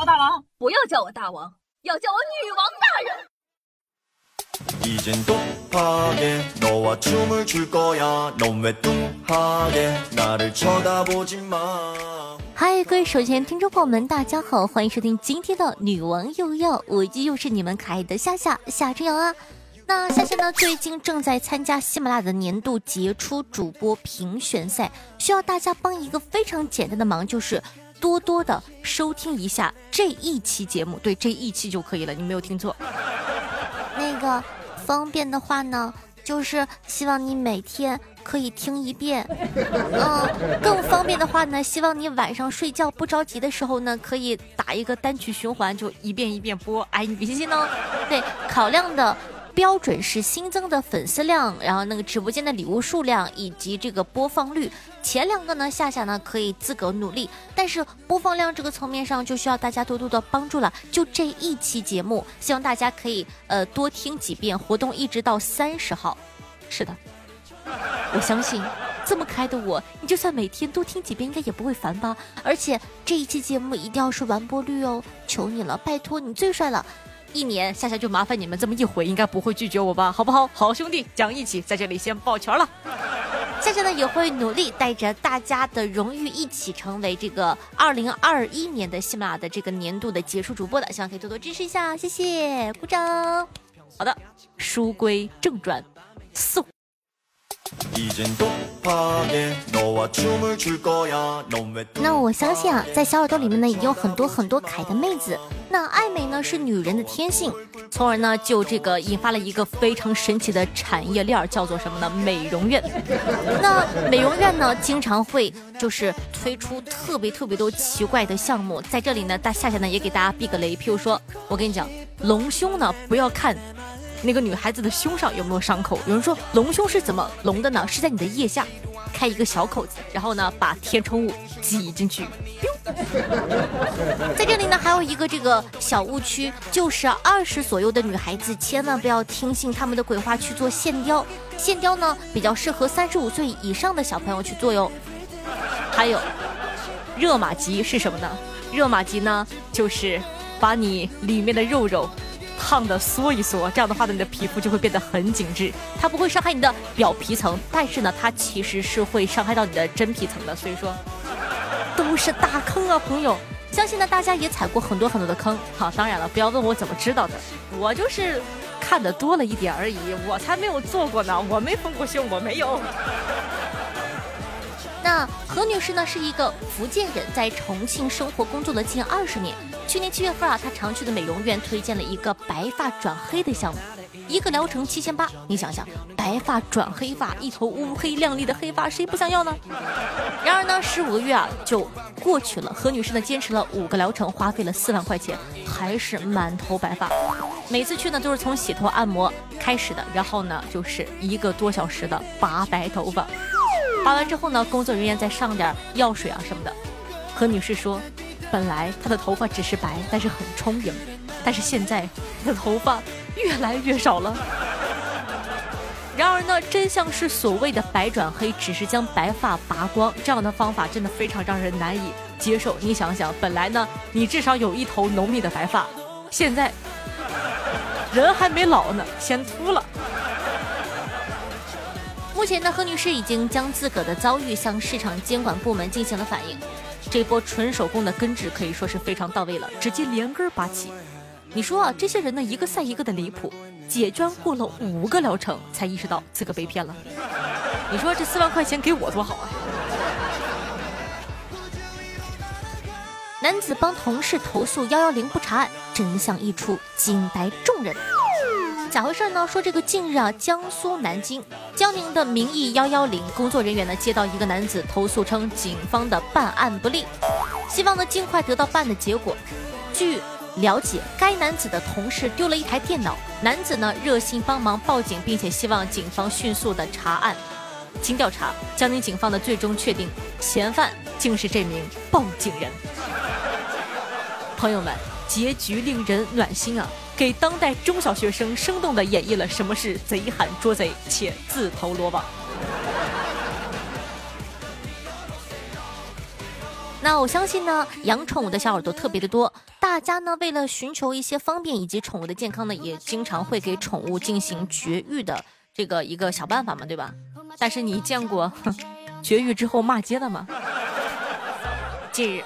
我大王，不要叫我大王，要叫我女王大人。嗨，各位手机听众朋友们，大家好，欢迎收听今天的女王又要，我依旧是你们可爱的夏夏夏春瑶啊。那夏夏呢，最近正在参加喜马拉雅的年度杰出主播评选赛，需要大家帮一个非常简单的忙，就是多多的收听一下这一期节目，对，这一期就可以了，你没有听错。那个方便的话呢？就是希望你每天可以听一遍，嗯，更方便的话呢，希望你晚上睡觉不着急的时候呢，可以打一个单曲循环，就一遍一遍播。哎，你别信信哦。对，考量的。标准是新增的粉丝量，然后那个直播间的礼物数量以及这个播放率。前两个呢，夏夏呢可以自个努力，但是播放量这个层面上就需要大家多多的帮助了。就这一期节目，希望大家可以呃多听几遍。活动一直到三十号。是的，我相信这么开的我，你就算每天多听几遍，应该也不会烦吧。而且这一期节目一定要是完播率哦，求你了，拜托你最帅了。一年，夏夏就麻烦你们这么一回，应该不会拒绝我吧？好不好？好兄弟，讲义气，在这里先抱拳了。夏夏呢也会努力带着大家的荣誉一起成为这个二零二一年的喜马拉雅的这个年度的杰出主播的，希望可以多多支持一下，谢谢，鼓掌。好的，书归正传，送。那我相信啊，在小耳朵里面呢，也有很多很多可爱的妹子。那爱美呢是女人的天性，从而呢就这个引发了一个非常神奇的产业链，叫做什么呢？美容院。那美容院呢，经常会就是推出特别特别多奇怪的项目。在这里呢，大夏夏呢也给大家避个雷，譬如说，我跟你讲，隆胸呢不要看。那个女孩子的胸上有没有伤口？有人说隆胸是怎么隆的呢？是在你的腋下开一个小口子，然后呢把填充物挤进去。在这里呢还有一个这个小误区，就是二十左右的女孩子千万不要听信他们的鬼话去做线雕。线雕呢比较适合三十五岁以上的小朋友去做哟。还有热玛吉是什么呢？热玛吉呢就是把你里面的肉肉。烫的缩一缩，这样的话呢，你的皮肤就会变得很紧致。它不会伤害你的表皮层，但是呢，它其实是会伤害到你的真皮层的。所以说，都是大坑啊，朋友。相信呢，大家也踩过很多很多的坑。好，当然了，不要问我怎么知道的，我就是看的多了一点而已。我才没有做过呢，我没丰过胸，我没有。那何女士呢，是一个福建人，在重庆生活工作了近二十年。去年七月份啊，她常去的美容院推荐了一个白发转黑的项目，一个疗程七千八。你想想，白发转黑发，一头乌黑亮丽的黑发，谁不想要呢？然而呢，十五个月啊就过去了，何女士呢坚持了五个疗程，花费了四万块钱，还是满头白发。每次去呢都是从洗头按摩开始的，然后呢就是一个多小时的拔白头发。拔完之后呢，工作人员再上点药水啊什么的。何女士说，本来她的头发只是白，但是很充盈，但是现在他的头发越来越少了。然而呢，真相是所谓的白转黑，只是将白发拔光，这样的方法真的非常让人难以接受。你想想，本来呢，你至少有一头浓密的白发，现在人还没老呢，先秃了。目前呢，何女士已经将自个的遭遇向市场监管部门进行了反映。这波纯手工的根治可以说是非常到位了，直接连根拔起。你说啊，这些人呢，一个赛一个的离谱，解捐过了五个疗程才意识到自个被骗了。你说这四万块钱给我多好啊！男子帮同事投诉幺幺零不查案，真相一出，惊呆众人。咋回事呢？说这个近日啊，江苏南京江宁的民意幺幺零工作人员呢，接到一个男子投诉称，警方的办案不力，希望呢尽快得到办的结果。据了解，该男子的同事丢了一台电脑，男子呢热心帮忙报警，并且希望警方迅速的查案。经调查，江宁警方呢最终确定，嫌犯竟是这名报警人。朋友们，结局令人暖心啊！给当代中小学生生动地演绎了什么是贼喊捉贼且自投罗网。那那我相信呢，养宠物的小耳朵特别的多，大家呢为了寻求一些方便以及宠物的健康呢，也经常会给宠物进行绝育的这个一个小办法嘛，对吧？但是你见过 绝育之后骂街的吗？近日，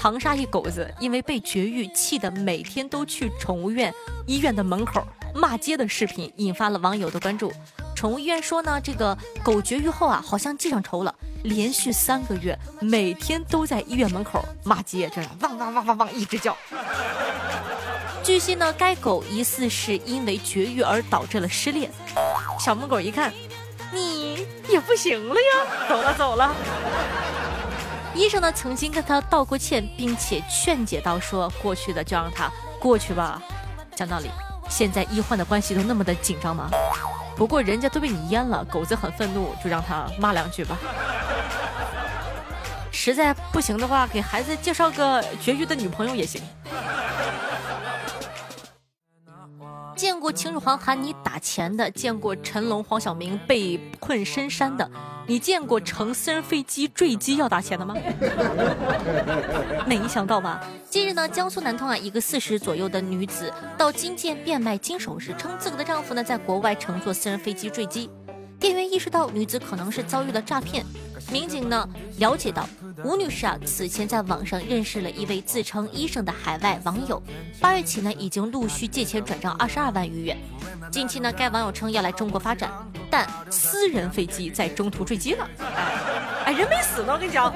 长沙一狗子因为被绝育，气得每天都去宠物院医院的门口骂街的视频，引发了网友的关注。宠物医院说呢，这个狗绝育后啊，好像记上仇了，连续三个月每天都在医院门口骂街，这样汪汪汪汪汪一直叫。据悉呢，该狗疑似是因为绝育而导致了失恋。小母狗一看，你也不行了呀，走了走了。医生呢曾经跟他道过歉，并且劝解到说，过去的就让他过去吧。讲道理，现在医患的关系都那么的紧张吗？不过人家都被你淹了，狗子很愤怒，就让他骂两句吧。实在不行的话，给孩子介绍个绝育的女朋友也行。见过秦始皇喊你打钱的，见过成龙、黄晓明被困深山的，你见过乘私人飞机坠机要打钱的吗？没想到吧？近日呢，江苏南通啊，一个四十左右的女子到金店变卖金首饰，称自个的丈夫呢在国外乘坐私人飞机坠机。店员意识到女子可能是遭遇了诈骗，民警呢了解到。吴女士啊，此前在网上认识了一位自称医生的海外网友，八月起呢，已经陆续借钱转账二十二万余元。近期呢，该网友称要来中国发展，但私人飞机在中途坠机了。哎，人没死呢，我跟你讲，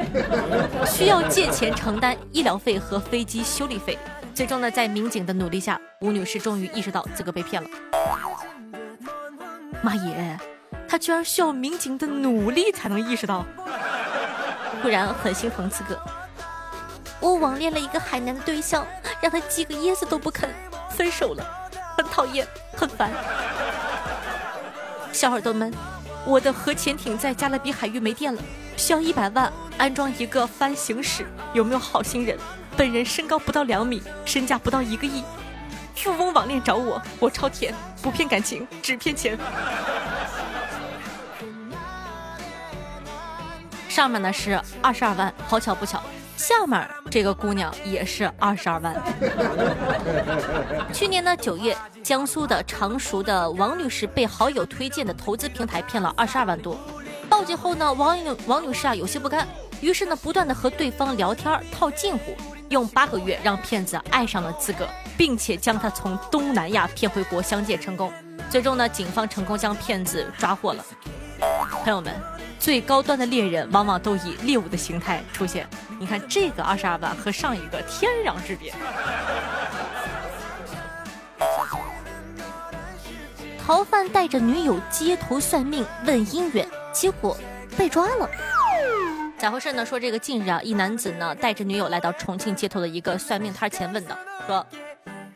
需要借钱承担医疗费和飞机修理费。最终呢，在民警的努力下，吴女士终于意识到自个被骗了。妈耶，他居然需要民警的努力才能意识到。不然很心疼此哥，我网恋了一个海南的对象，让他寄个椰子都不肯，分手了，很讨厌，很烦。小耳朵们，我的核潜艇在加勒比海域没电了，需要一百万安装一个翻行驶，有没有好心人？本人身高不到两米，身价不到一个亿，富翁网恋找我，我超甜，不骗感情，只骗钱。上面呢是二十二万，好巧不巧，下面这个姑娘也是二十二万。去年呢九月，江苏的常熟的王女士被好友推荐的投资平台骗了二十二万多，报警后呢，王女王女士啊有些不甘，于是呢不断的和对方聊天套近乎，用八个月让骗子爱上了自个，并且将他从东南亚骗回国相见成功，最终呢警方成功将骗子抓获了。朋友们。最高端的猎人往往都以猎物的形态出现。你看这个二十二万和上一个天壤之别。逃犯带着女友街头算命问姻缘，结果被抓了。咋回事呢？说这个近日啊，一男子呢带着女友来到重庆街头的一个算命摊前问道：“说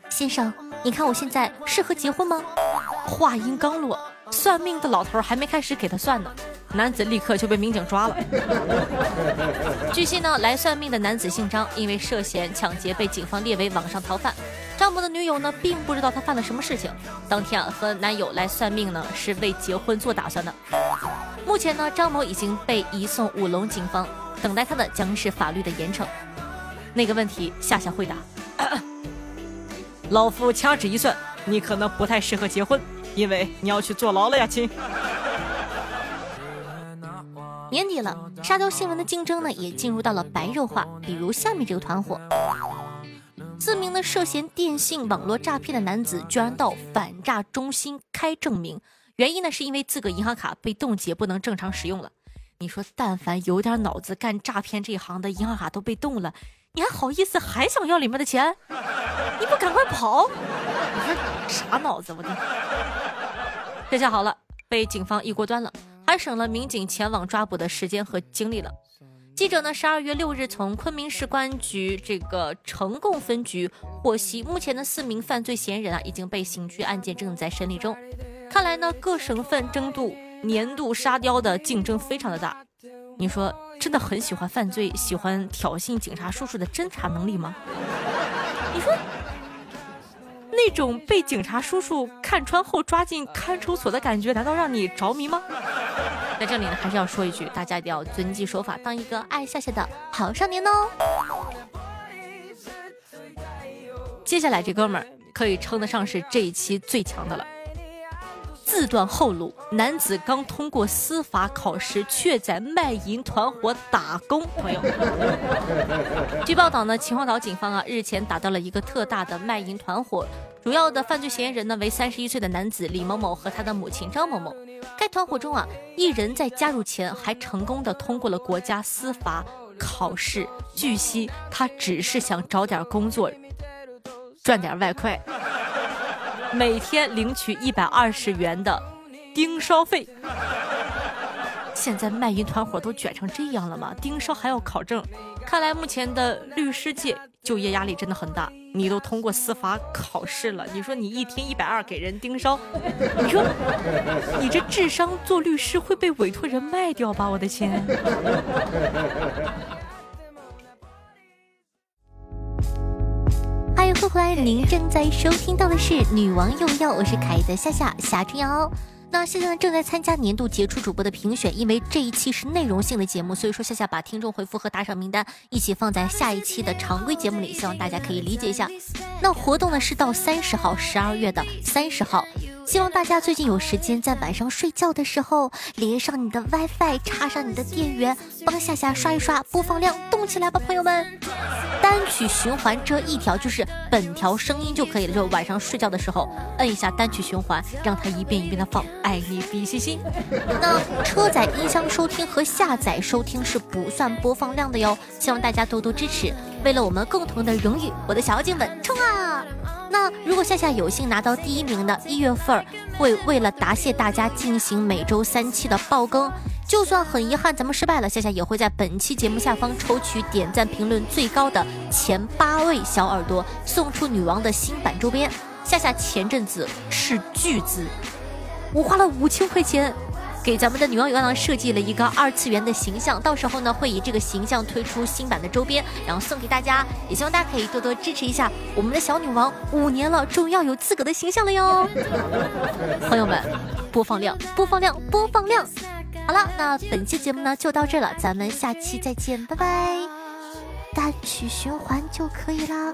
先生，你看我现在适合结婚吗？”话音刚落，算命的老头还没开始给他算呢。男子立刻就被民警抓了。据悉呢，来算命的男子姓张，因为涉嫌抢劫被警方列为网上逃犯。张某的女友呢，并不知道他犯了什么事情。当天啊，和男友来算命呢，是为结婚做打算的。目前呢，张某已经被移送武隆警方，等待他的将是法律的严惩。那个问题，夏夏回答。老夫掐指一算，你可能不太适合结婚，因为你要去坐牢了呀，亲。年底了，沙雕新闻的竞争呢也进入到了白热化。比如下面这个团伙，四名呢涉嫌电信网络诈骗的男子居然到反诈中心开证明，原因呢是因为自个银行卡被冻结，不能正常使用了。你说，但凡有点脑子干诈骗这一行的，银行卡都被冻了，你还好意思还想要里面的钱？你不赶快跑！你说啥脑子？我的，这下好了，被警方一锅端了。还省了民警前往抓捕的时间和精力了。记者呢，十二月六日从昆明市公安局这个呈贡分局获悉，目前的四名犯罪嫌疑人啊已经被刑拘，案件正在审理中。看来呢，各省份争度年度沙雕的竞争非常的大。你说，真的很喜欢犯罪、喜欢挑衅警察叔叔的侦查能力吗？你说。那种被警察叔叔看穿后抓进看守所的感觉，难道让你着迷吗？在这里呢，还是要说一句，大家一定要遵纪守法，当一个爱笑笑的好少年哦。接下来这哥们儿可以称得上是这一期最强的了。自断后路，男子刚通过司法考试，却在卖淫团伙打工。朋友，据报道呢，秦皇岛警方啊日前打到了一个特大的卖淫团伙，主要的犯罪嫌疑人呢为三十一岁的男子李某某和他的母亲张某某。该团伙中啊，一人在加入前还成功的通过了国家司法考试，据悉他只是想找点工作，赚点外快。每天领取一百二十元的盯梢费。现在卖淫团伙都卷成这样了吗？盯梢还要考证，看来目前的律师界就业压力真的很大。你都通过司法考试了，你说你一天一百二给人盯梢，你说你这智商做律师会被委托人卖掉吧？我的天！欢迎回来，您正在收听到的是《女王用药》，我是凯的夏夏夏春瑶。那现在呢，正在参加年度杰出主播的评选，因为这一期是内容性的节目，所以说夏夏把听众回复和打赏名单一起放在下一期的常规节目里，希望大家可以理解一下。那活动呢是到三十号，十二月的三十号。希望大家最近有时间，在晚上睡觉的时候连上你的 WiFi，插上你的电源，帮夏夏刷一刷播放量，动起来吧，朋友们！单曲循环这一条就是本条声音就可以了，就晚上睡觉的时候摁一下单曲循环，让它一遍一遍的放，爱你比心心。那车载音箱收听和下载收听是不算播放量的哟，希望大家多多支持。为了我们共同的荣誉，我的小妖精们冲啊！那如果夏夏有幸拿到第一名的，一月份会为了答谢大家进行每周三期的爆更。就算很遗憾咱们失败了，夏夏也会在本期节目下方抽取点赞评论最高的前八位小耳朵，送出女王的新版周边。夏夏前阵子斥巨资，我花了五千块钱。给咱们的女王有刚刚设计了一个二次元的形象，到时候呢会以这个形象推出新版的周边，然后送给大家，也希望大家可以多多支持一下我们的小女王。五年了，终于要有自个的形象了哟！朋友们，播放量，播放量，播放量。好了，那本期节目呢就到这了，咱们下期再见，拜拜。单曲循环就可以啦。